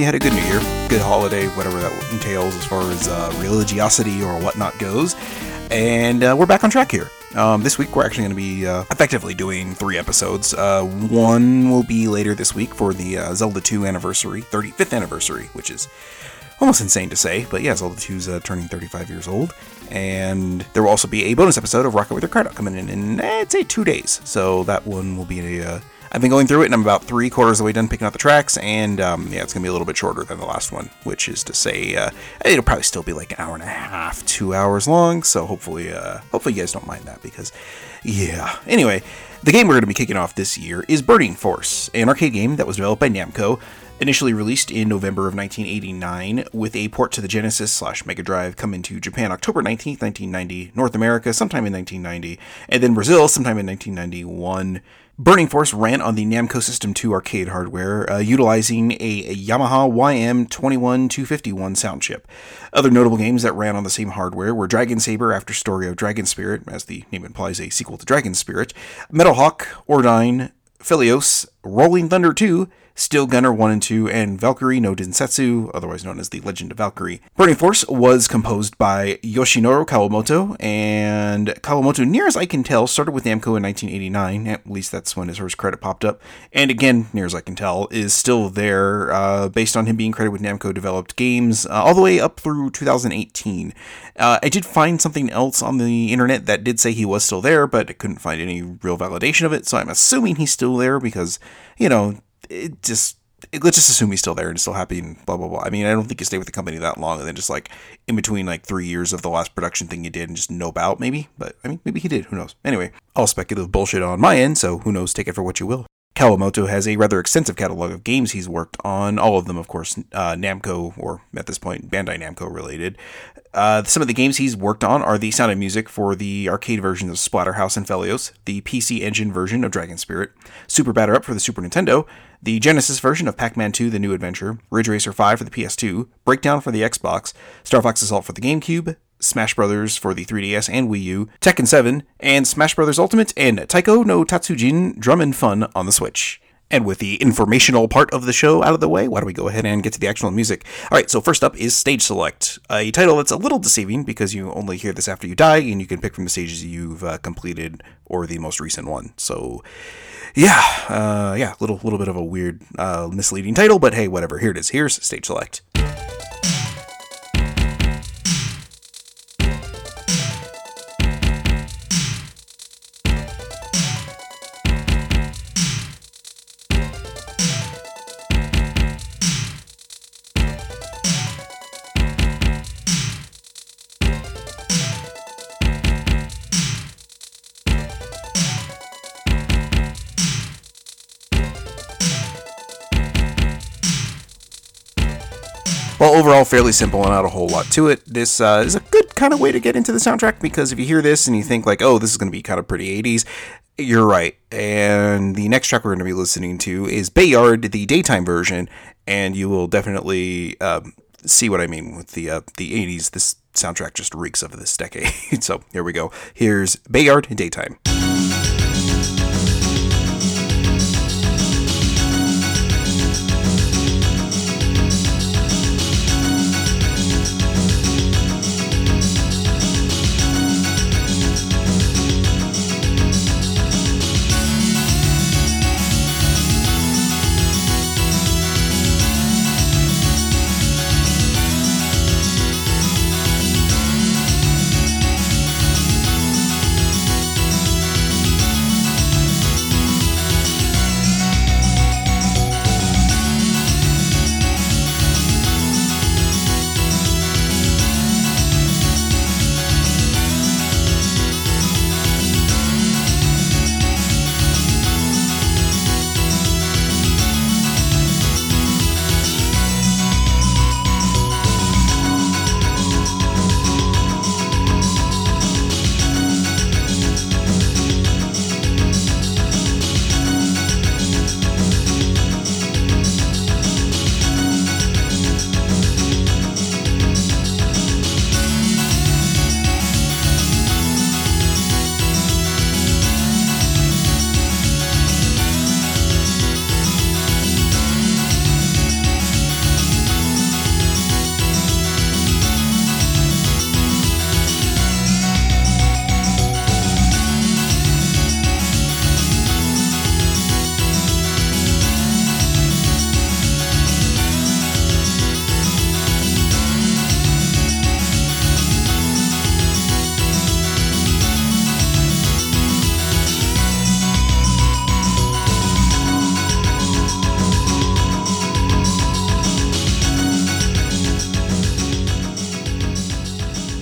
You had a good New Year, good holiday, whatever that entails as far as uh, religiosity or whatnot goes. And uh, we're back on track here. Um, this week, we're actually going to be uh, effectively doing three episodes. Uh, one will be later this week for the uh, Zelda 2 anniversary, 35th anniversary, which is almost insane to say, but yeah, Zelda 2 is uh, turning 35 years old. And there will also be a bonus episode of Rocket with Out coming in in, I'd say, two days. So that one will be a. I've been going through it, and I'm about three quarters of the way done picking out the tracks, and um, yeah, it's gonna be a little bit shorter than the last one, which is to say, uh, it'll probably still be like an hour and a half, two hours long. So hopefully, uh, hopefully you guys don't mind that because, yeah. Anyway, the game we're gonna be kicking off this year is Burning Force, an arcade game that was developed by Namco. Initially released in November of 1989, with a port to the Genesis slash Mega Drive coming to Japan October 19th, 1990, North America sometime in 1990, and then Brazil sometime in 1991. Burning Force ran on the Namco System 2 arcade hardware, uh, utilizing a, Yamaha YM21251 sound chip. Other notable games that ran on the same hardware were Dragon Saber After Story of Dragon Spirit, as the name implies, a sequel to Dragon Spirit, Metal Hawk, Ordyne, Phelios, Rolling Thunder 2, Steel Gunner 1 and 2, and Valkyrie no Densetsu, otherwise known as the Legend of Valkyrie. Burning Force was composed by Yoshinori Kawamoto, and Kawamoto, near as I can tell, started with Namco in 1989, at least that's when his first credit popped up, and again, near as I can tell, is still there, uh, based on him being credited with Namco developed games, uh, all the way up through 2018. Uh, I did find something else on the internet that did say he was still there, but I couldn't find any real validation of it, so I'm assuming he's still there because, you know, it just it, let's just assume he's still there and still happy and blah blah blah. I mean, I don't think you stay with the company that long and then just like in between like three years of the last production thing you did and just nope out maybe. But I mean, maybe he did. Who knows? Anyway, all speculative bullshit on my end. So who knows? Take it for what you will. Kawamoto has a rather extensive catalog of games he's worked on, all of them, of course, uh, Namco, or at this point, Bandai Namco related. Uh, some of the games he's worked on are the sound and music for the arcade versions of Splatterhouse and Phelios, the PC Engine version of Dragon Spirit, Super Batter Up for the Super Nintendo, the Genesis version of Pac Man 2 The New Adventure, Ridge Racer 5 for the PS2, Breakdown for the Xbox, Star Fox Assault for the GameCube, Smash Brothers for the 3DS and Wii U, Tekken 7, and Smash Brothers Ultimate, and Taiko no Tatsujin Drum and Fun on the Switch. And with the informational part of the show out of the way, why don't we go ahead and get to the actual music? All right, so first up is Stage Select, a title that's a little deceiving because you only hear this after you die, and you can pick from the stages you've uh, completed or the most recent one. So, yeah, uh, yeah, little little bit of a weird, uh, misleading title, but hey, whatever. Here it is. Here's Stage Select. Overall, fairly simple and not a whole lot to it. This uh, is a good kind of way to get into the soundtrack because if you hear this and you think like, oh, this is going to be kind of pretty 80s, you're right. And the next track we're going to be listening to is Bay Yard, the daytime version, and you will definitely um, see what I mean with the uh, the 80s. This soundtrack just reeks of this decade. so here we go. Here's Bay Yard in daytime.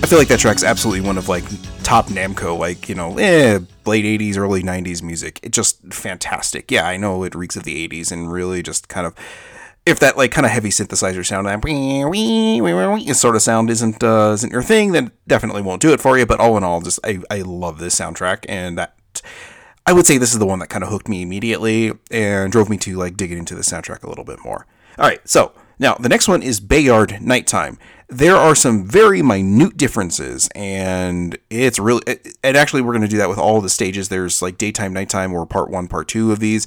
Feel like that track's absolutely one of like top Namco, like you know, eh, late '80s, early '90s music. It's just fantastic. Yeah, I know it reeks of the '80s and really just kind of if that like kind of heavy synthesizer sound, that sort of sound isn't uh, isn't your thing, then definitely won't do it for you. But all in all, just I, I love this soundtrack, and that I would say this is the one that kind of hooked me immediately and drove me to like digging into the soundtrack a little bit more. All right, so now the next one is Bay Yard Nighttime. There are some very minute differences, and it's really, and actually, we're going to do that with all the stages. There's like daytime, nighttime, or part one, part two of these,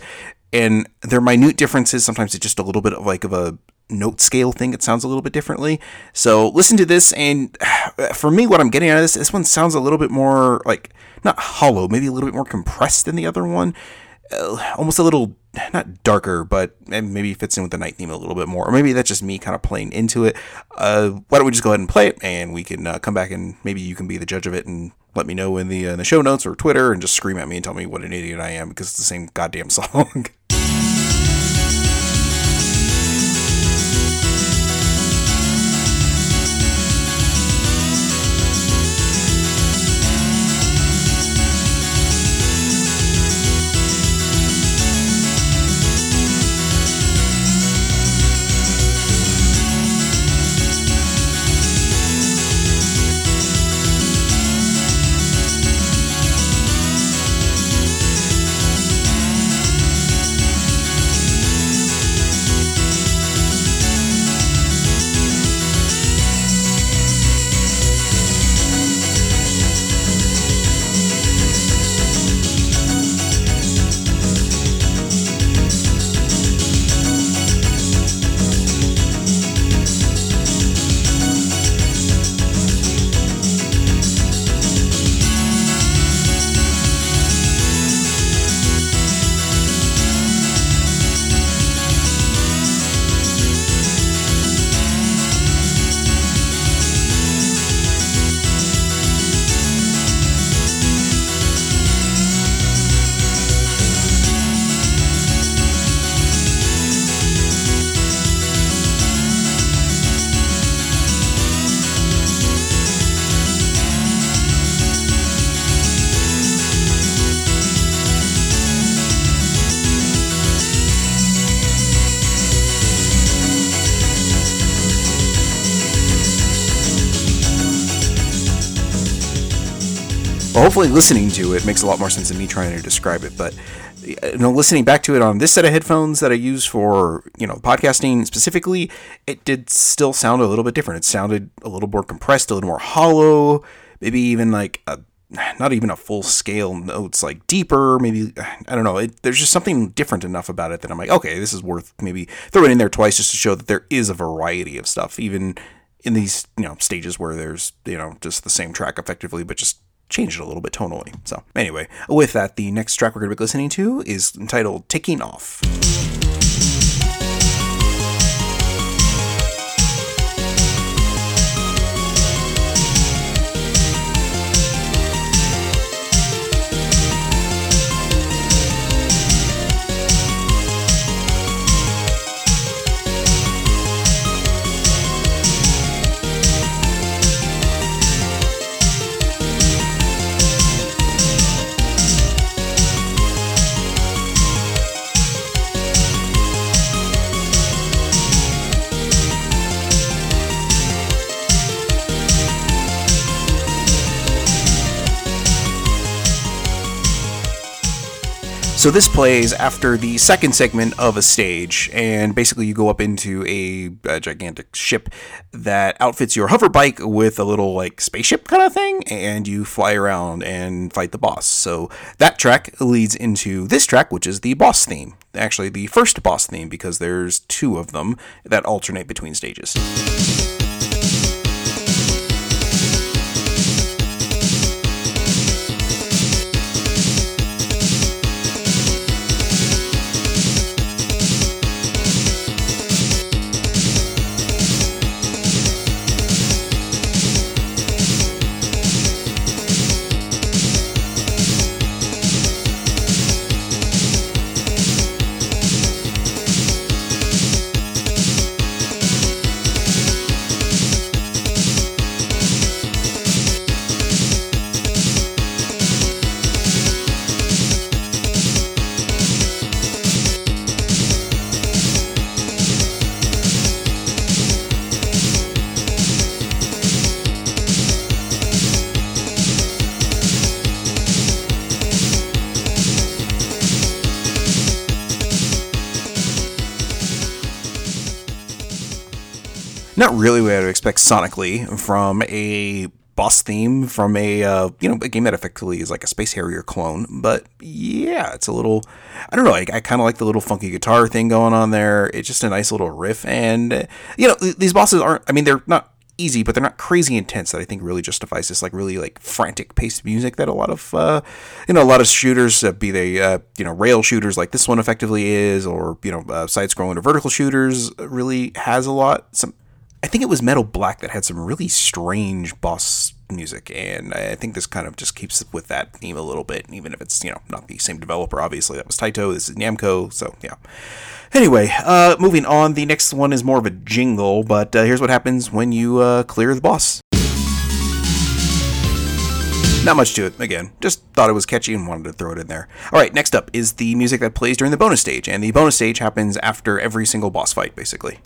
and they're minute differences. Sometimes it's just a little bit of like of a note scale thing. It sounds a little bit differently. So listen to this, and for me, what I'm getting out of this, this one sounds a little bit more like not hollow, maybe a little bit more compressed than the other one. Uh, almost a little not darker, but maybe fits in with the night theme a little bit more. Or maybe that's just me kind of playing into it. Uh, why don't we just go ahead and play it, and we can uh, come back and maybe you can be the judge of it and let me know in the uh, in the show notes or Twitter and just scream at me and tell me what an idiot I am because it's the same goddamn song. Hopefully listening to it makes a lot more sense than me trying to describe it. But you know, listening back to it on this set of headphones that I use for you know podcasting specifically, it did still sound a little bit different. It sounded a little more compressed, a little more hollow, maybe even like a not even a full scale notes like deeper maybe i don't know it, there's just something different enough about it that i'm like okay this is worth maybe throwing in there twice just to show that there is a variety of stuff even in these you know stages where there's you know just the same track effectively but just changed it a little bit tonally. So, anyway, with that, the next track we're going to be listening to is entitled Taking Off. So this plays after the second segment of a stage, and basically you go up into a, a, gigantic ship that outfits your hover bike with a little like spaceship kind of thing, and you fly around and fight the boss. So that track leads into this track, which is the boss theme. Actually, the first boss theme because there's two of them that alternate between stages. Really what I would expect sonically from a boss theme from a uh, you know a game that effectively is like a Space Harrier clone. But yeah, it's a little I don't know. I, I kind of like the little funky guitar thing going on there. It's just a nice little riff, and you know these bosses aren't. I mean, they're not easy, but they're not crazy intense. That I think really justifies this like really like frantic paced music that a lot of uh, you know a lot of shooters, uh, be they uh, you know rail shooters like this one effectively is, or you know uh, side scrolling or vertical shooters really has a lot. Some I think it was Metal Black that had some really strange boss music, and I think this kind of just keeps with that theme a little bit, even if it's you know not the same developer. Obviously, that was Taito. This is Namco, so yeah. Anyway, uh, moving on. The next one is more of a jingle, but uh, here's what happens when you uh, clear the boss. Not much to it, again. Just thought it was catchy and wanted to throw it in there. Alright, next up is the music that plays during the bonus stage, and the bonus stage happens after every single boss fight, basically.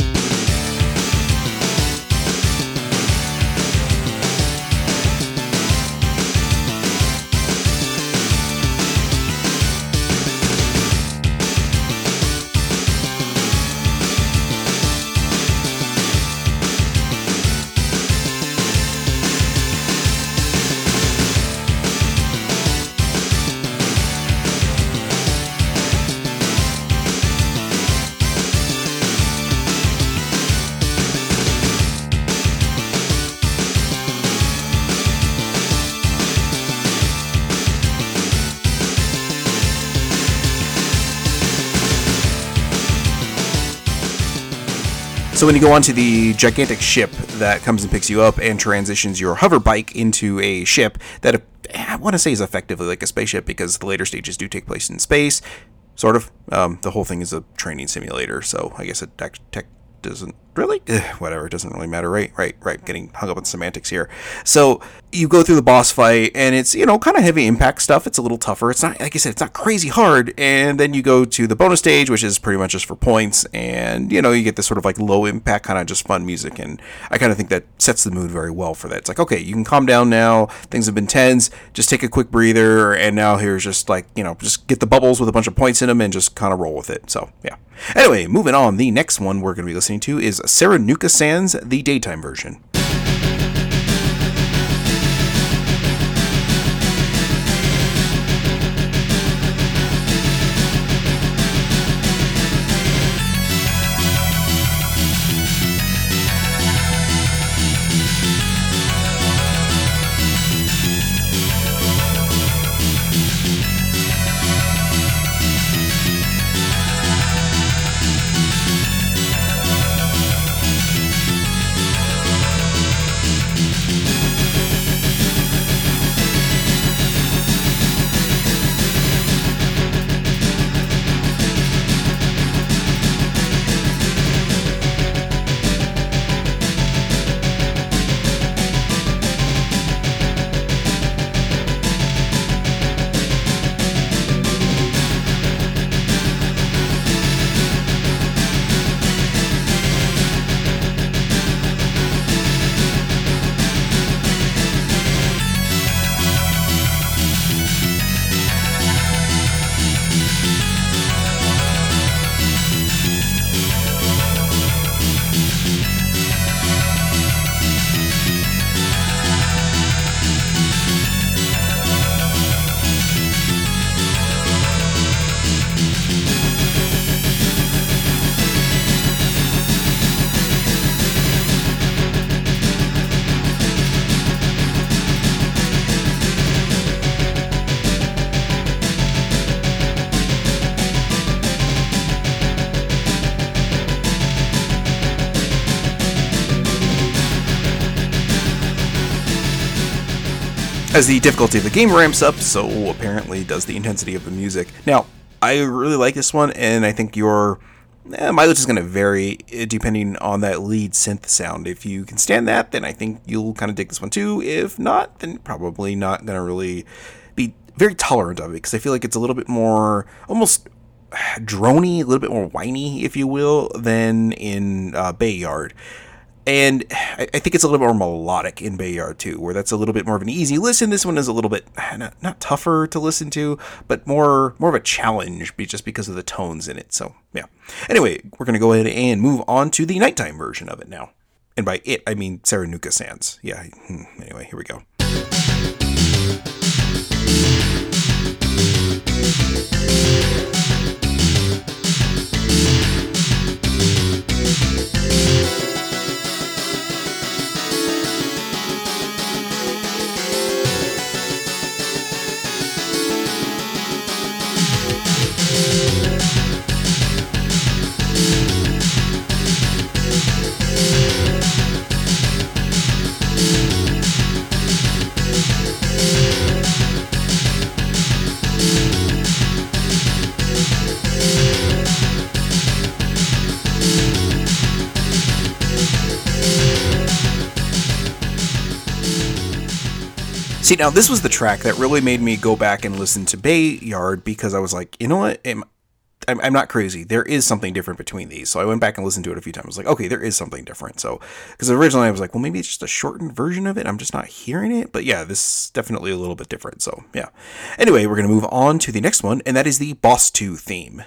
So when you go onto the gigantic ship that comes and picks you up and transitions your hover bike into a ship that I want to say is effectively like a spaceship because the later stages do take place in space, sort of. Um, the whole thing is a training simulator, so I guess it tech doesn't really? Ugh, whatever it doesn't really matter. Right right right. Getting hung up on semantics here. So you go through the boss fight and it's you know kind of heavy impact stuff. It's a little tougher. It's not like i said it's not crazy hard. And then you go to the bonus stage which is pretty much just for points. And you know you get this sort of like low impact kind of just fun music. And i kind of think that sets the mood very well for that. It's like okay you can calm down now. Things have been tense. Just take a quick breather. And now here's just like you know just get the bubbles with a bunch of points in them and just kind of roll with it. So yeah. Anyway moving on. The next one we're going to be listening to is Sarinuka Sands, the daytime version. As the difficulty of the game ramps up, so apparently does the intensity of the music. Now, I really like this one, and I think your eh, mileage is going to vary eh, depending on that lead synth sound. If you can stand that, then I think you'll kind of dig this one too. If not, then probably not going to really be very tolerant of it because I feel like it's a little bit more almost drony, a little bit more whiny, if you will, than in uh, Bay Yard and I, think it's a little more melodic in Bay Yard too, where that's a little bit more of an easy listen. This one is a little bit not, not tougher to listen to, but more more of a challenge, just because of the tones in it. So yeah. Anyway, we're gonna go ahead and move on to the nighttime version of it now. And by it, I mean Sarinuka Sands. Yeah. hmm, Anyway, here we go. See, now this was the track that really made me go back and listen to Bay Yard because I was like, you know what? Am, I'm, I'm not crazy. There is something different between these. So I went back and listened to it a few times. I was like, okay, there is something different. So, because originally I was like, well, maybe it's just a shortened version of it. I'm just not hearing it. But yeah, this is definitely a little bit different. So yeah. Anyway, we're going to move on to the next one, and that is the Boss 2 theme.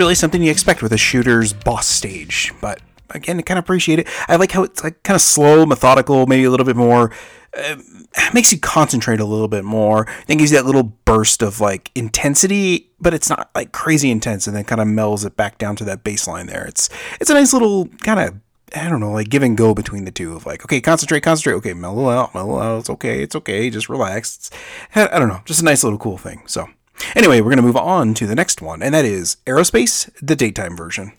Really something you expect with a shooter's boss stage, but again, I kind of appreciate it. I like how it's like kind of slow, methodical, maybe a little bit more. Uh, makes you concentrate a little bit more. Then gives you that little burst of like intensity, but it's not like crazy intense, and then kind of mellows it back down to that baseline there. It's it's a nice little kind of I don't know, like give and go between the two of like, okay, concentrate, concentrate, okay, mellow out, mellow out, it's okay, it's okay, just relax. It's, I don't know, just a nice little cool thing. So, anyway, we're going to move on to the next one, and that is Aero Space, the daytime version.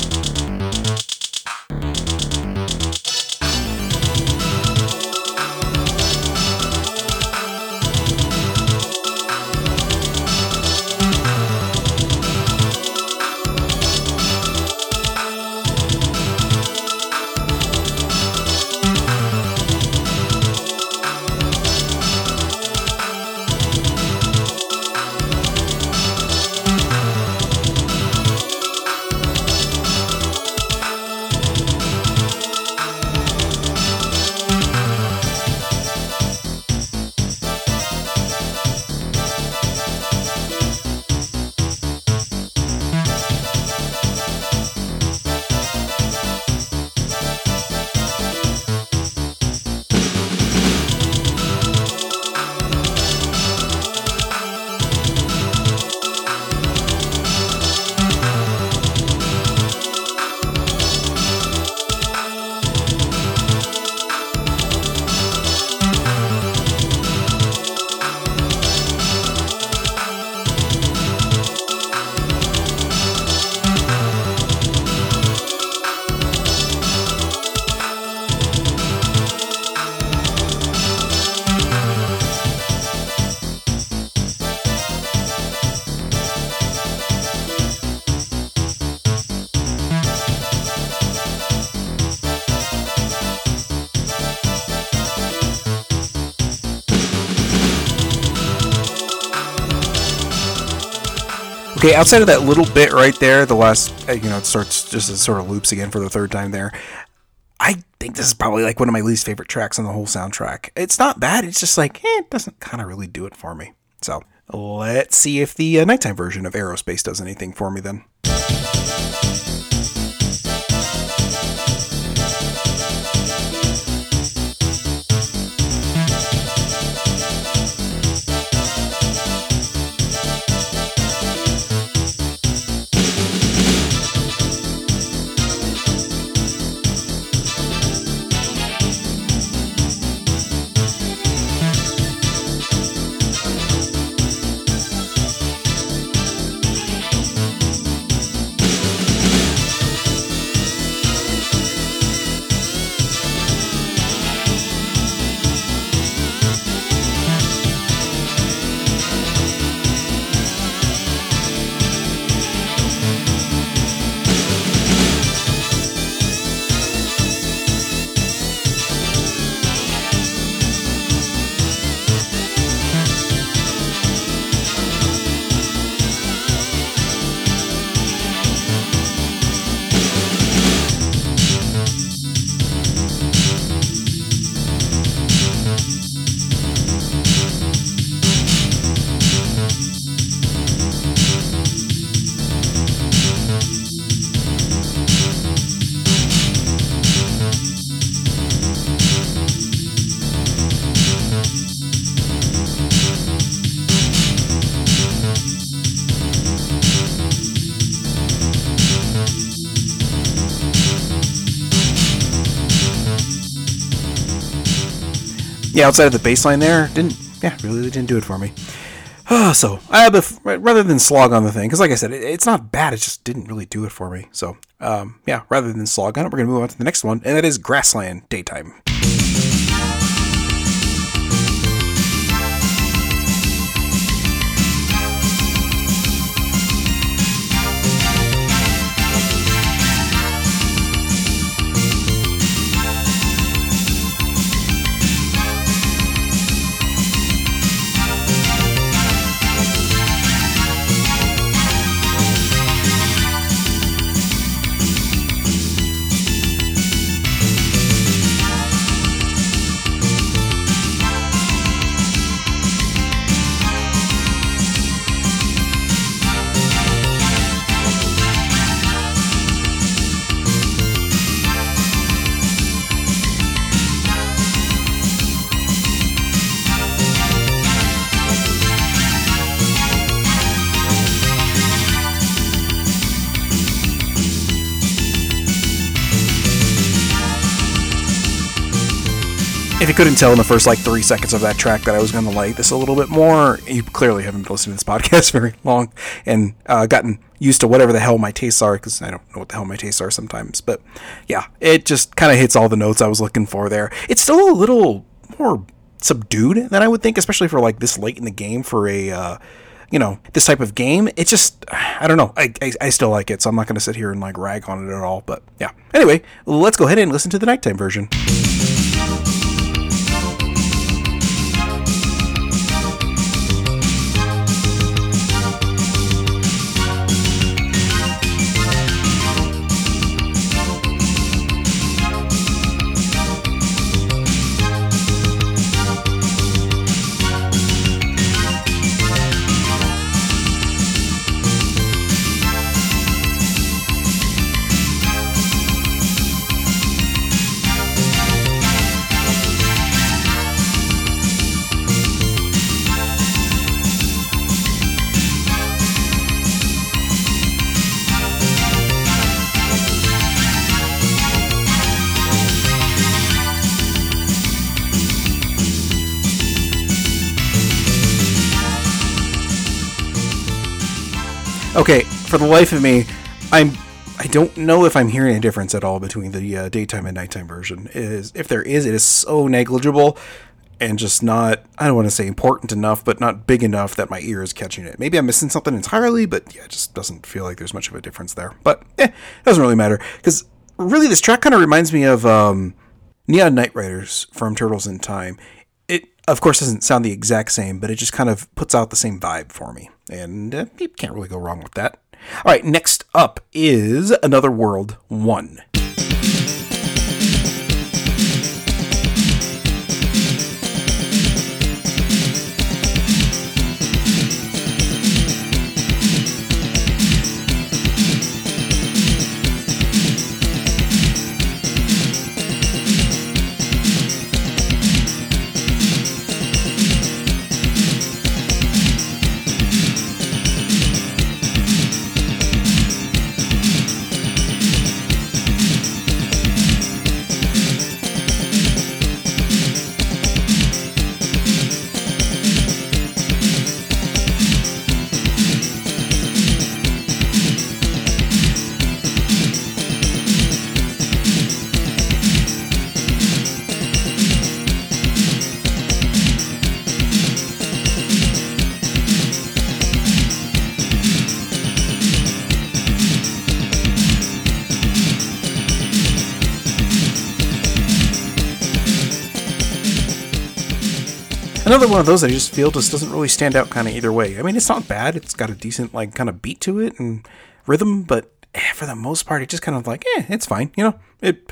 Okay, outside of that little bit right there, the last, uh, you know, it starts just it sort of loops again for the third time there. I think this is probably like one of my least favorite tracks on the whole soundtrack. It's not bad, it's just like, eh, it doesn't kind of really do it for me. So let's see if the uh, nighttime version of Aero Space does anything for me then. Yeah, outside of the baseline there, didn't yeah really didn't do it for me. Oh, so I rather than slog on the thing, because like I said, it, it's not bad. It just didn't really do it for me. So um, yeah, rather than slog on it, we're gonna move on to the next one, and that is Grass Land Daytime. You couldn't tell in the first like three seconds of that track that I was going to like this a little bit more, you clearly haven't been listening to this podcast very long and uh, gotten used to whatever the hell my tastes are because I don't know what the hell my tastes are sometimes. But yeah, it just kind of hits all the notes I was looking for there. It's still a little more subdued than I would think, especially for like this late in the game for a. Uh, you know this type of game it just i don't know I, I, I still like it so i'm not going to sit here and like rag on it at all but yeah anyway let's go ahead and listen to the nighttime version Okay, for the life of me, I'm I don't know if I'm hearing a difference at all between the uh, daytime and nighttime version. Is if there is, it is so negligible and just not I don't want to say important enough, but not big enough that my ear is catching it. Maybe I'm missing something entirely, but yeah, it just doesn't feel like there's much of a difference there. But eh, it doesn't really matter because really this track kind of reminds me of um, Neon Night Riders from Turtles in Time. It of course doesn't sound the exact same, but it just kind of puts out the same vibe for me and uh, you can't really go wrong with that. All right, next up is Another World 1. Another one of those I just feel just doesn't really stand out kind of either way. I mean, it's not bad. It's got a decent like kind of beat to it and rhythm, but eh, for the most part, it just kind of like, eh, it's fine. You know, it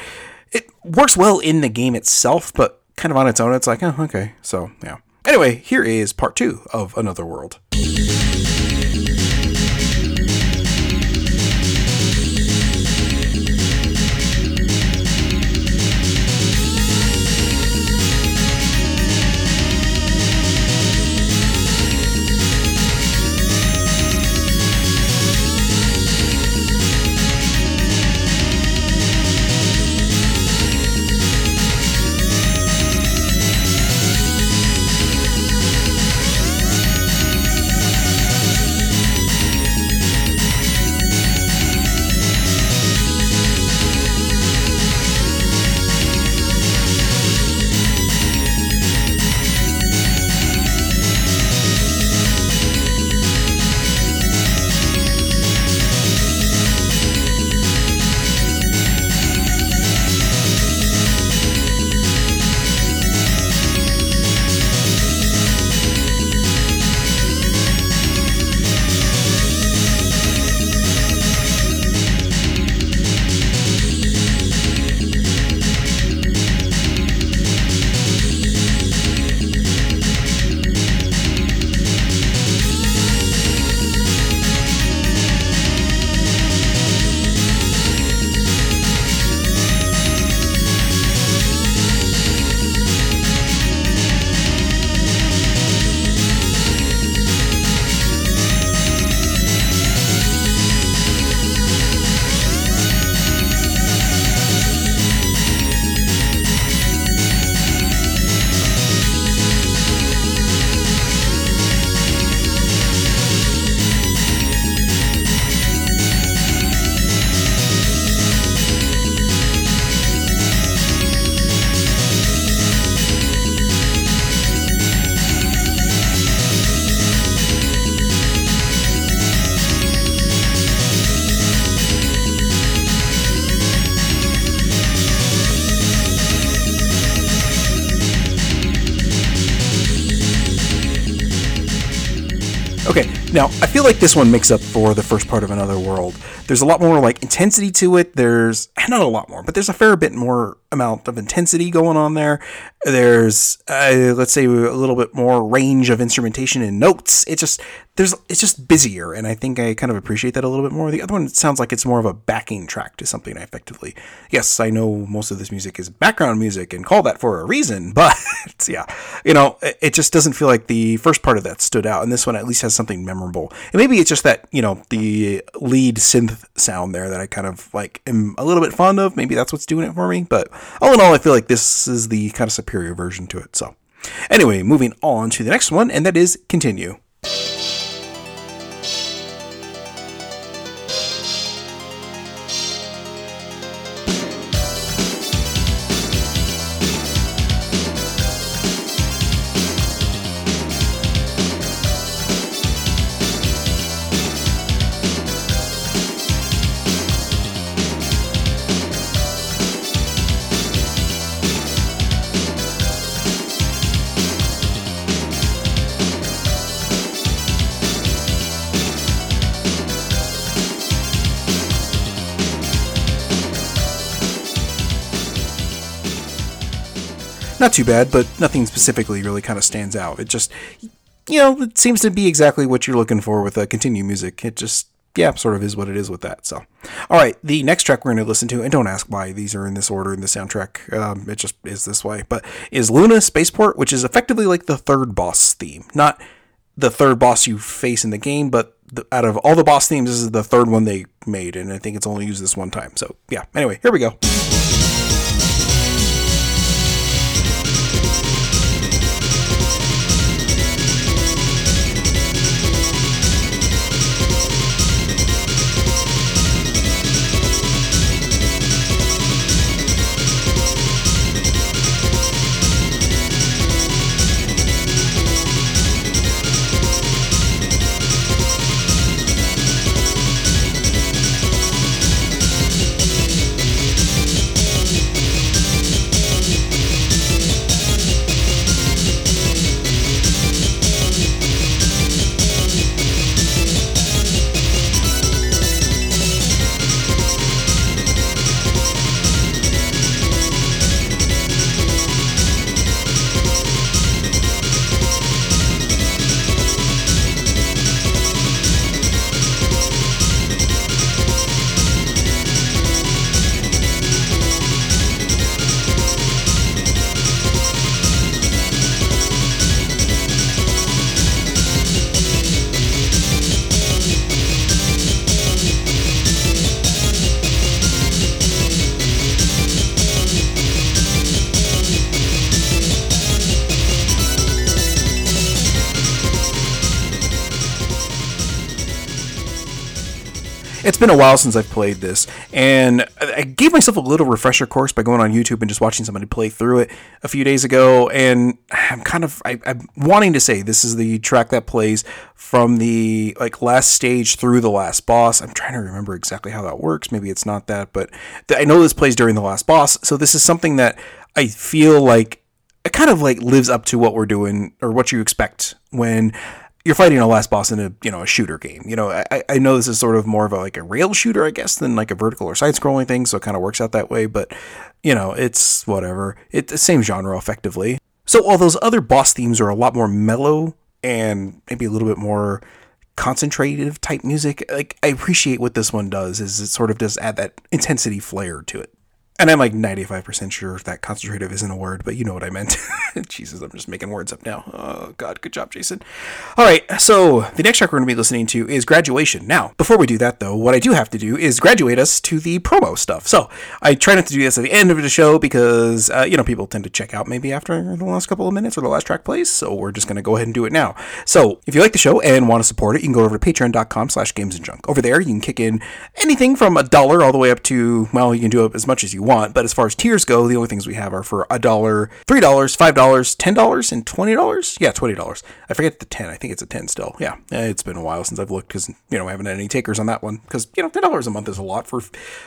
it works well in the game itself, but kind of on its own, it's like, oh, okay. So yeah. Anyway, here is part two of Another World. Now I feel like this one makes up for the first part of Another World. There's a lot more like intensity to it. There's not a lot more, but there's a fair bit more amount of intensity going on there. There's uh, let's say a little bit more range of instrumentation and notes. It just there's it's just busier, and I think I kind of appreciate that a little bit more. The other one sounds like it's more of a backing track to something. Effectively, yes, I know most of this music is background music and call that for a reason, but yeah, you know, it, it just doesn't feel like the first part of that stood out, and this one at least has something memorable. And maybe it's just that you know the lead synth sound there that I kind of like am a little bit fond of. Maybe that's what's doing it for me, but all in all, I feel like this is the kind of superior version to it. So, anyway, moving on to the next one, and that is Continue. Not too bad, but nothing specifically really kind of stands out. It just, you know, it seems to be exactly what you're looking for with uh, continue music. It just, yeah, sort of is what it is with that. So, all right, the next track we're going to listen to, and don't ask why these are in this order in the soundtrack. Um, it just is this way, but is Luna Spaceport, which is effectively like the third boss theme, not the third boss you face in the game, but the, out of all the boss themes, this is the third one they made, and I think it's only used this one time. So, yeah. Anyway, here we go. Been a while since I've played this, and I gave myself a little refresher course by going on YouTube and just watching somebody play through it a few days ago. And I'm kind of I, am wanting to say this is the track that plays from the like last stage through the last boss. I'm trying to remember exactly how that works. Maybe it's not that, but I know this plays during the last boss. So this is something that I feel like it kind of like lives up to what we're doing or what you expect when you're fighting a last boss in a you know a shooter game. You know, I, I know this is sort of more of a, like a rail shooter, I guess, than like a vertical or side scrolling thing, so it kind of works out that way. But you know, it's whatever. It's the same genre effectively. So all those other boss themes are a lot more mellow and maybe a little bit more concentrative type music, like I appreciate what this one does is it sort of does add that intensity flair to it and I'm like 95% sure that concentrative isn't a word, but you know what I meant. Jesus, I'm just making words up now. Oh, God, good job, Jason. All right, so the next track we're going to be listening to is Graduation. Now, before we do that, though, what I do have to do is graduate us to the promo stuff. So I try not to do this at the end of the show because, uh, you know, people tend to check out maybe after the last couple of minutes or the last track plays, so we're just going to go ahead and do it now. So if you like the show and want to support it, you can go over to patreon.com slash games and junk. Over there, you can kick in anything from a dollar all the way up to, well, you can do it as much as you want. But as far as tiers go, the only things we have are for a dollar, three dollars, five dollars, ten dollars, and twenty dollars. Yeah, twenty dollars. I forget the ten. I think it's a ten still. Yeah, it's been a while since I've looked because you know I haven't had any takers on that one because you know ten dollars a month is a lot for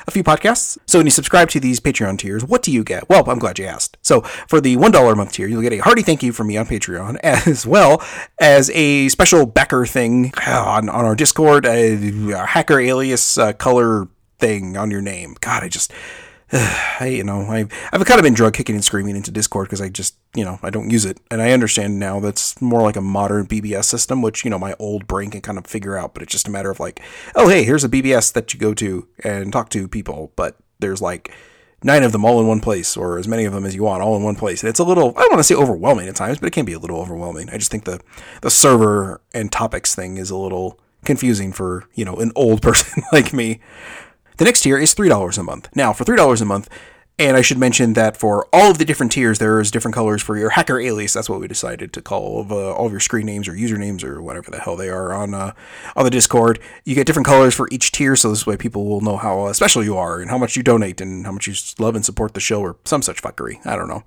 a few podcasts. So when you subscribe to these Patreon tiers, what do you get? Well, I'm glad you asked. So for the one dollar a month tier, you'll get a hearty thank you from me on Patreon as well as a special backer thing on on our Discord, a, a hacker alias uh, color thing on your name. God, I just I, you know, I, I've kind of been drug kicking and screaming into Discord because I just, you know, I don't use it. And I understand now that's more like a modern BBS system, which, you know, my old brain can kind of figure out. But it's just a matter of like, oh, hey, here's a BBS that you go to and talk to people. But there's like nine of them all in one place, or as many of them as you want, all in one place. And it's a little, I don't want to say overwhelming at times, but it can be a little overwhelming. I just think the, the server and topics thing is a little confusing for, you know, an old person like me. The next tier is $3 a month. Now, for $3 a month, and I should mention that for all of the different tiers, there's different colors for your hacker alias. That's what we decided to call all of, uh, all of your screen names or usernames or whatever the hell they are on uh, on the Discord. You get different colors for each tier, so this way people will know how special you are and how much you donate and how much you love and support the show or some such fuckery. I don't know.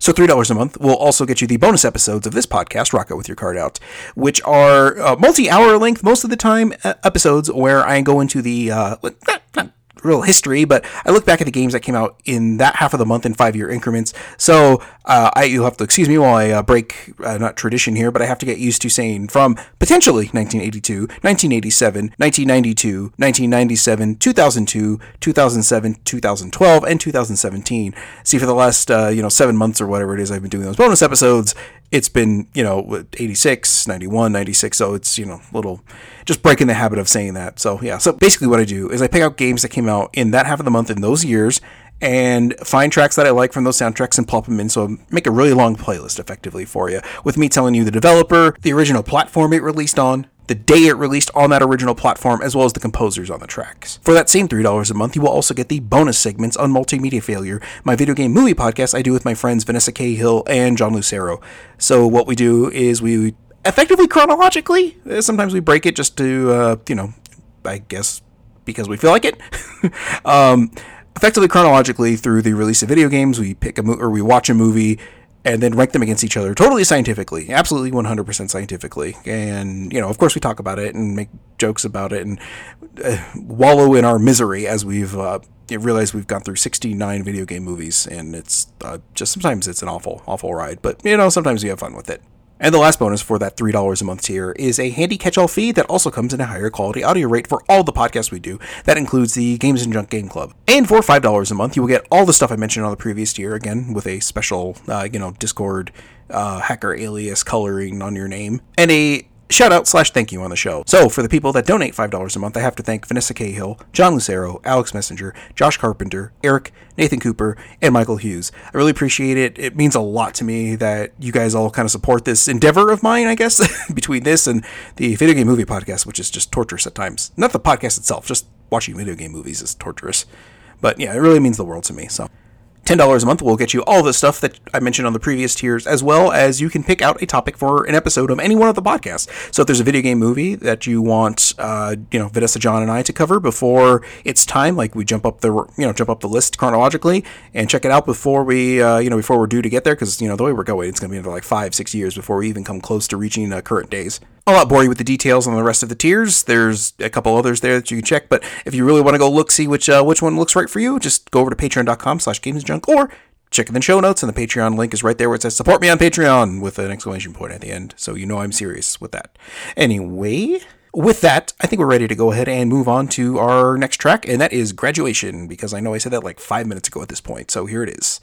So $3 a month will also get you the bonus episodes of this podcast, Rock Out With Your Cart Out, which are uh, multi-hour length most of the time uh, episodes where I go into the, uh, real history, but I look back at the games that came out in that half of the month in five year increments. So uh, I you'll have to excuse me while I uh, break uh, not tradition here, but I have to get used to saying from potentially 1982, 1987, 1992, 1997, 2002, 2007, 2012, and 2017. See, for the last uh, you know seven months or whatever it is, I've been doing those bonus episodes it's been, you know, 86, 91, 96. So it's, you know, a little just breaking the habit of saying that. So yeah. So basically what I do is I pick out games that came out in that half of the month in those years and find tracks that I like from those soundtracks and plop them in. So I make a really long playlist effectively for you with me telling you the developer, the original platform it released on, the day it released on that original platform, as well as the composers on the tracks. For that same $3 a month, you will also get the bonus segments on Multimedia Failure, my video game movie podcast I do with my friends Vanessa Cahill and John Lucero. So, what we do is we effectively chronologically, uh, sometimes we break it just to, uh, you know, I guess because we feel like it. um, effectively chronologically through the release of video games, we pick a mo- or we watch a movie and then rank them against each other totally scientifically, absolutely 100% scientifically. And, you know, of course, we talk about it and make jokes about it and uh, wallow in our misery as we've uh, realized we've gone through 69 video game movies. And it's uh, just sometimes it's an awful, awful ride, but, you know, sometimes we have fun with it. And the last bonus for that $3 a month tier is a handy catch all feed that also comes in a higher quality audio rate for all the podcasts we do. That includes the Games and Junk Game Club. And for $5 a month, you will get all the stuff I mentioned on the previous tier, again, with a special, uh, you know, Discord uh, hacker alias coloring on your name, and a shout out slash thank you on the show. So, for the people that donate $5 a month, I have to thank Vanessa Cahill, John Lucero, Alex Messenger, Josh Carpenter, Eric, Nathan Cooper, and Michael Hughes. I really appreciate it. It means a lot to me that you guys all kind of support this endeavor of mine, I guess, between this and the Video Game Movie Podcast, which is just torturous at times. Not the podcast itself, just watching video game movies is torturous. But yeah, it really means the world to me. So $10 a month will get you all the stuff that I mentioned on the previous tiers, as well as you can pick out a topic for an episode of any one of the podcasts. So if there's a video game movie that you want, uh, you know, Vanessa, John, and I to cover before it's time, like we jump up the, you know, jump up the list chronologically and check it out before we, uh, you know, before we're due to get there, because, you know, the way we're going, it's going to be another like five, six years before we even come close to reaching uh, current days. I'll not bore you with the details on the rest of the tiers. There's a couple others there that you can check, but if you really want to go look, see which uh, which one looks right for you, just go over to patreon.com slash gamesjunk or check in the show notes and the Patreon link is right there where it says support me on Patreon with an exclamation point at the end. So you know I'm serious with that. Anyway, with that, I think we're ready to go ahead and move on to our next track, and that is Graduation, because I know I said that like five minutes ago at this point. So here it is.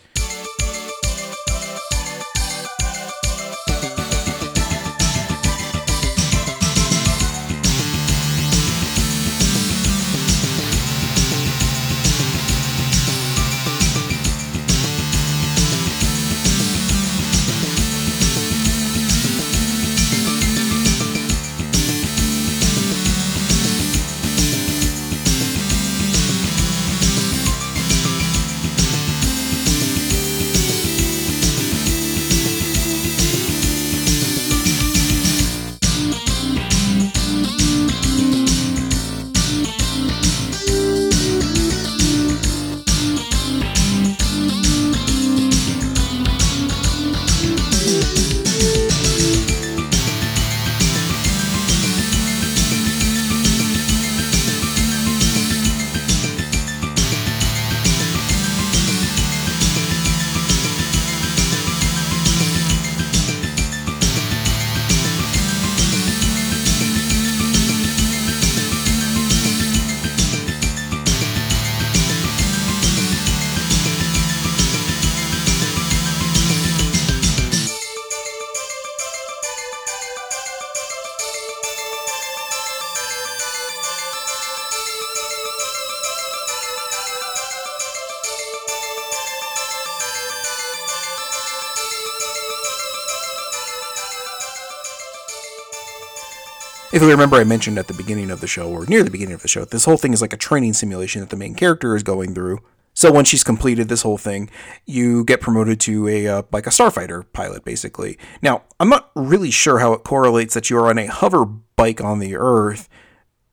If you remember, I mentioned at the beginning of the show, or near the beginning of the show, this whole thing is like a training simulation that the main character is going through. So once she's completed this whole thing, you get promoted to a uh, like a starfighter pilot, basically. Now, I'm not really sure how it correlates that you are on a hover bike on the Earth,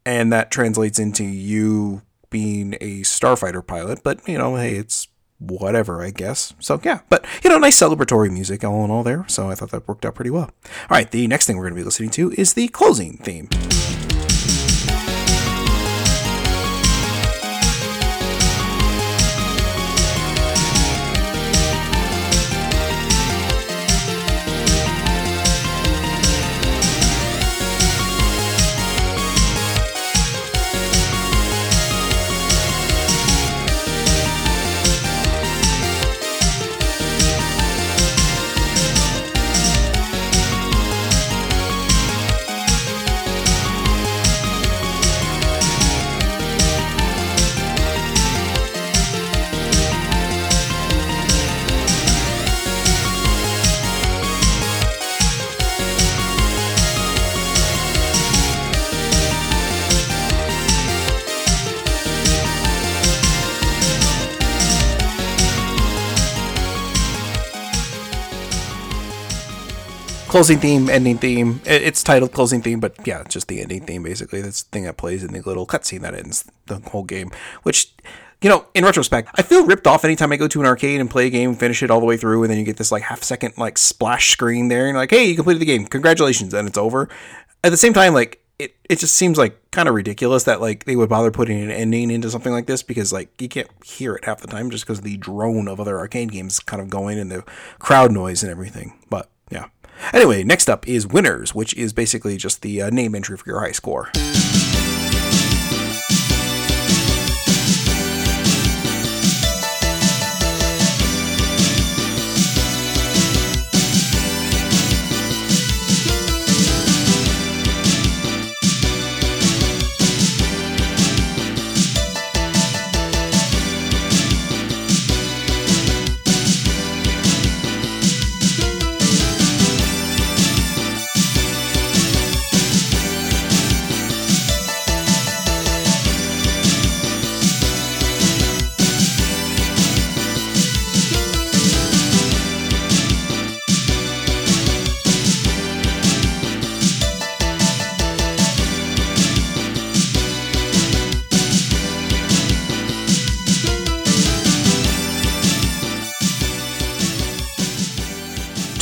and that translates into you being a starfighter pilot. But you know, hey, it's whatever, I guess. So yeah, but you know, nice celebratory music all in all there. So I thought that worked out pretty well. All right, the next thing we're going to be listening to is the closing theme. Closing theme, ending theme. It's titled closing theme, but yeah, just the ending theme basically. That's the thing that plays in the little cutscene that ends the whole game, which you know, in retrospect, I feel ripped off anytime I go to an arcade and play a game, finish it all the way through, and then you get this like half second like splash screen there, and like, hey, you completed the game, congratulations, and it's over. At the same time, like it, it just seems like kind of ridiculous that like they would bother putting an ending into something like this because like you can't hear it half the time just because the drone of other arcade games kind of going and the crowd noise and everything. But. Anyway, next up is winners, which is basically just the uh, name entry for your high score.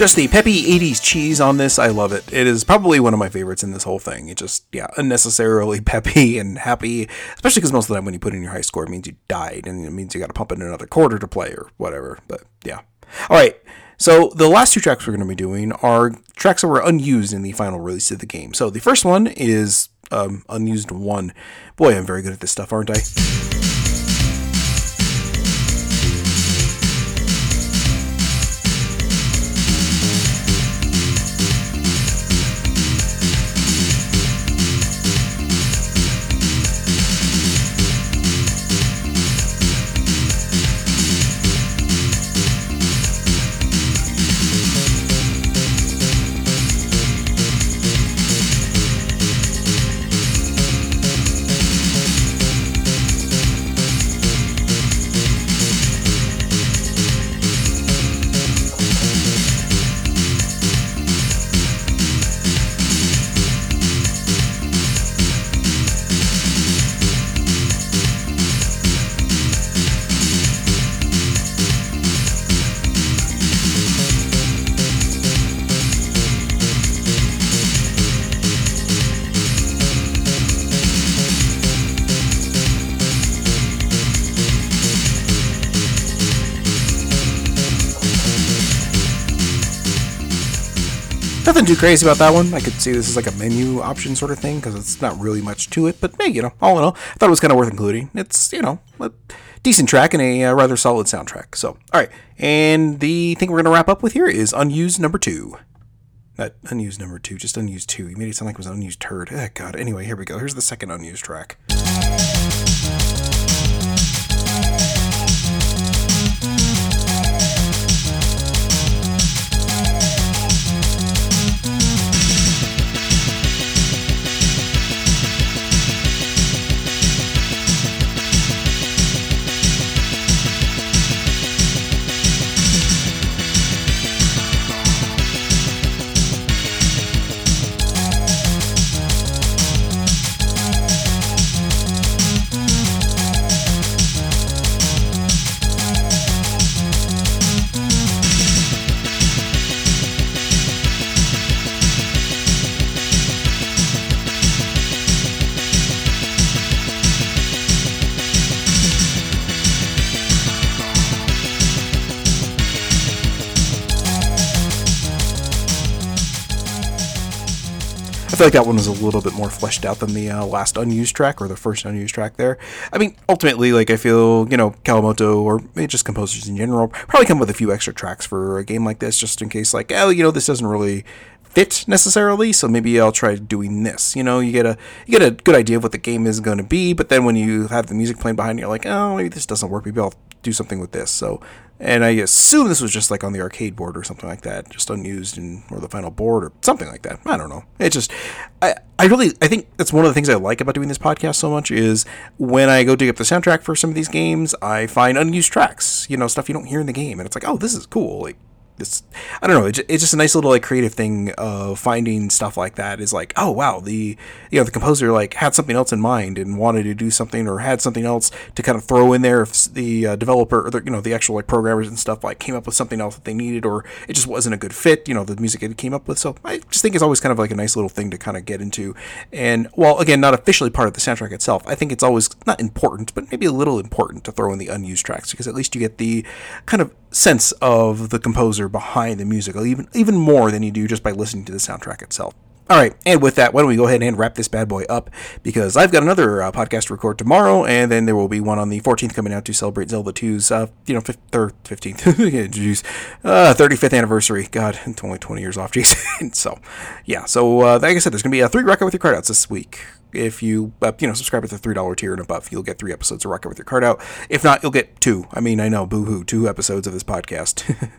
Just the peppy 80s cheese on this, I love it. It is probably one of my favorites in this whole thing. It just, yeah, unnecessarily peppy and happy, especially because most of the time when you put in your high score, it means you died and it means you got to pump in another quarter to play or whatever. But yeah. All right. So the last two tracks we're going to be doing are tracks that were unused in the final release of the game. So the first one is um, unused one. Boy, I'm very good at this stuff, aren't I? Too crazy about that one. I could see this as like a menu option sort of thing because it's not really much to it. But hey, you know, all in all, I thought it was kind of worth including. It's you know a decent track and a uh, rather solid soundtrack. So all right, and the thing we're gonna wrap up with here is unused number two. Not unused number two, just unused two. You made it sound like it was an unused turd. Oh, God. Anyway, here we go. Here's the second unused track. Feel like that one was a little bit more fleshed out than the uh, last unused track or the first unused track there. I mean, ultimately, like I feel, you know, Kawamoto or just composers in general probably come with a few extra tracks for a game like this, just in case, like, oh, you know, this doesn't really fit necessarily so maybe i'll try doing this. You know you get a you get a good idea of what the game is going to be but then when you have the music playing behind you you're like oh maybe this doesn't work. Maybe i'll do something with this. So and I assume this was just like on the arcade board or something like that, just unused in or the final board or something like that. I don't know. It just I I really I think that's one of the things I like about doing this podcast so much is when I go dig up the soundtrack for some of these games, I find unused tracks, you know, stuff you don't hear in the game, and it's like, oh, this is cool. Like this I don't know. It's, it's just a nice little like creative thing of finding stuff like that. Is like, oh wow, the you know the composer like had something else in mind and wanted to do something or had something else to kind of throw in there. If the uh, developer or the, you know the actual like programmers and stuff like came up with something else that they needed or it just wasn't a good fit. You know the music it came up with. So I just think it's always kind of like a nice little thing to kind of get into. And while again not officially part of the soundtrack itself, I think it's always not important, but maybe a little important to throw in the unused tracks because at least you get the kind of sense of the composer behind the music, even even more than you do just by listening to the soundtrack itself. All right, and with that, why don't we go ahead and wrap this bad boy up? Because I've got another uh, podcast to record tomorrow, and then there will be one on the 14th coming out to celebrate Zelda 2's, uh, you know, 15th, 15th, uh, 35th anniversary. God, it's only 20 years off, Jason. so, yeah, so uh, like I said, there's going to be a three Rock Out with your cart outs this week if you uh, you know subscribe at the three dollar tier and above, you'll get three episodes of Rock Out with your cart out. If not, you'll get two. I mean, I know, boohoo, two episodes of this podcast.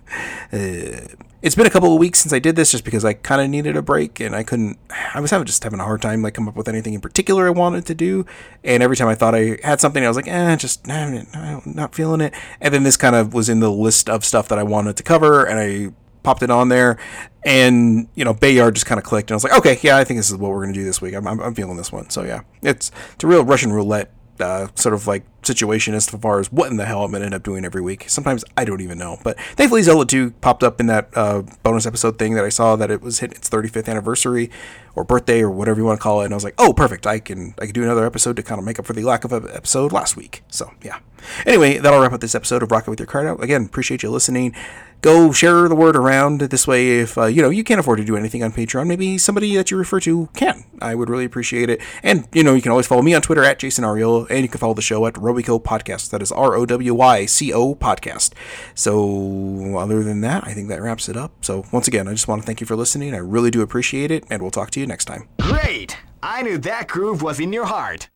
uh, it's been a couple of weeks since I did this, just because I kind of needed a break and I couldn't. I was having just having a hard time like come up with anything in particular I wanted to do. And every time I thought I had something, I was like, eh, just I'm not feeling it. And then this kind of was in the list of stuff that I wanted to cover, and I popped it on there, and you know Bay Yard just kind of clicked, and I was like, okay, yeah, I think this is what we're gonna do this week. I'm, I'm, I'm feeling this one, so yeah, it's it's a real Russian roulette uh, sort of like situation as far as what in the hell I'm gonna end up doing every week. Sometimes I don't even know, but thankfully Zelda 2 popped up in that uh, bonus episode thing that I saw that it was hit its 35th anniversary or birthday or whatever you want to call it, and I was like, oh, perfect, I can I can do another episode to kind of make up for the lack of an episode last week. So yeah. Anyway, that'll wrap up this episode of Rock Out with Your Cart Out. Again, appreciate you listening go share the word around this way if uh, you know you can't afford to do anything on patreon maybe somebody that you refer to can i would really appreciate it and you know you can always follow me on twitter at jason ariola and you can follow the show at rowyco podcast. That is r-o-w-y-c-o podcast. So other than that i think that wraps it up. So once again i just want to thank you for listening. I really do appreciate it and we'll talk to you next time. Great! I knew that groove was in your heart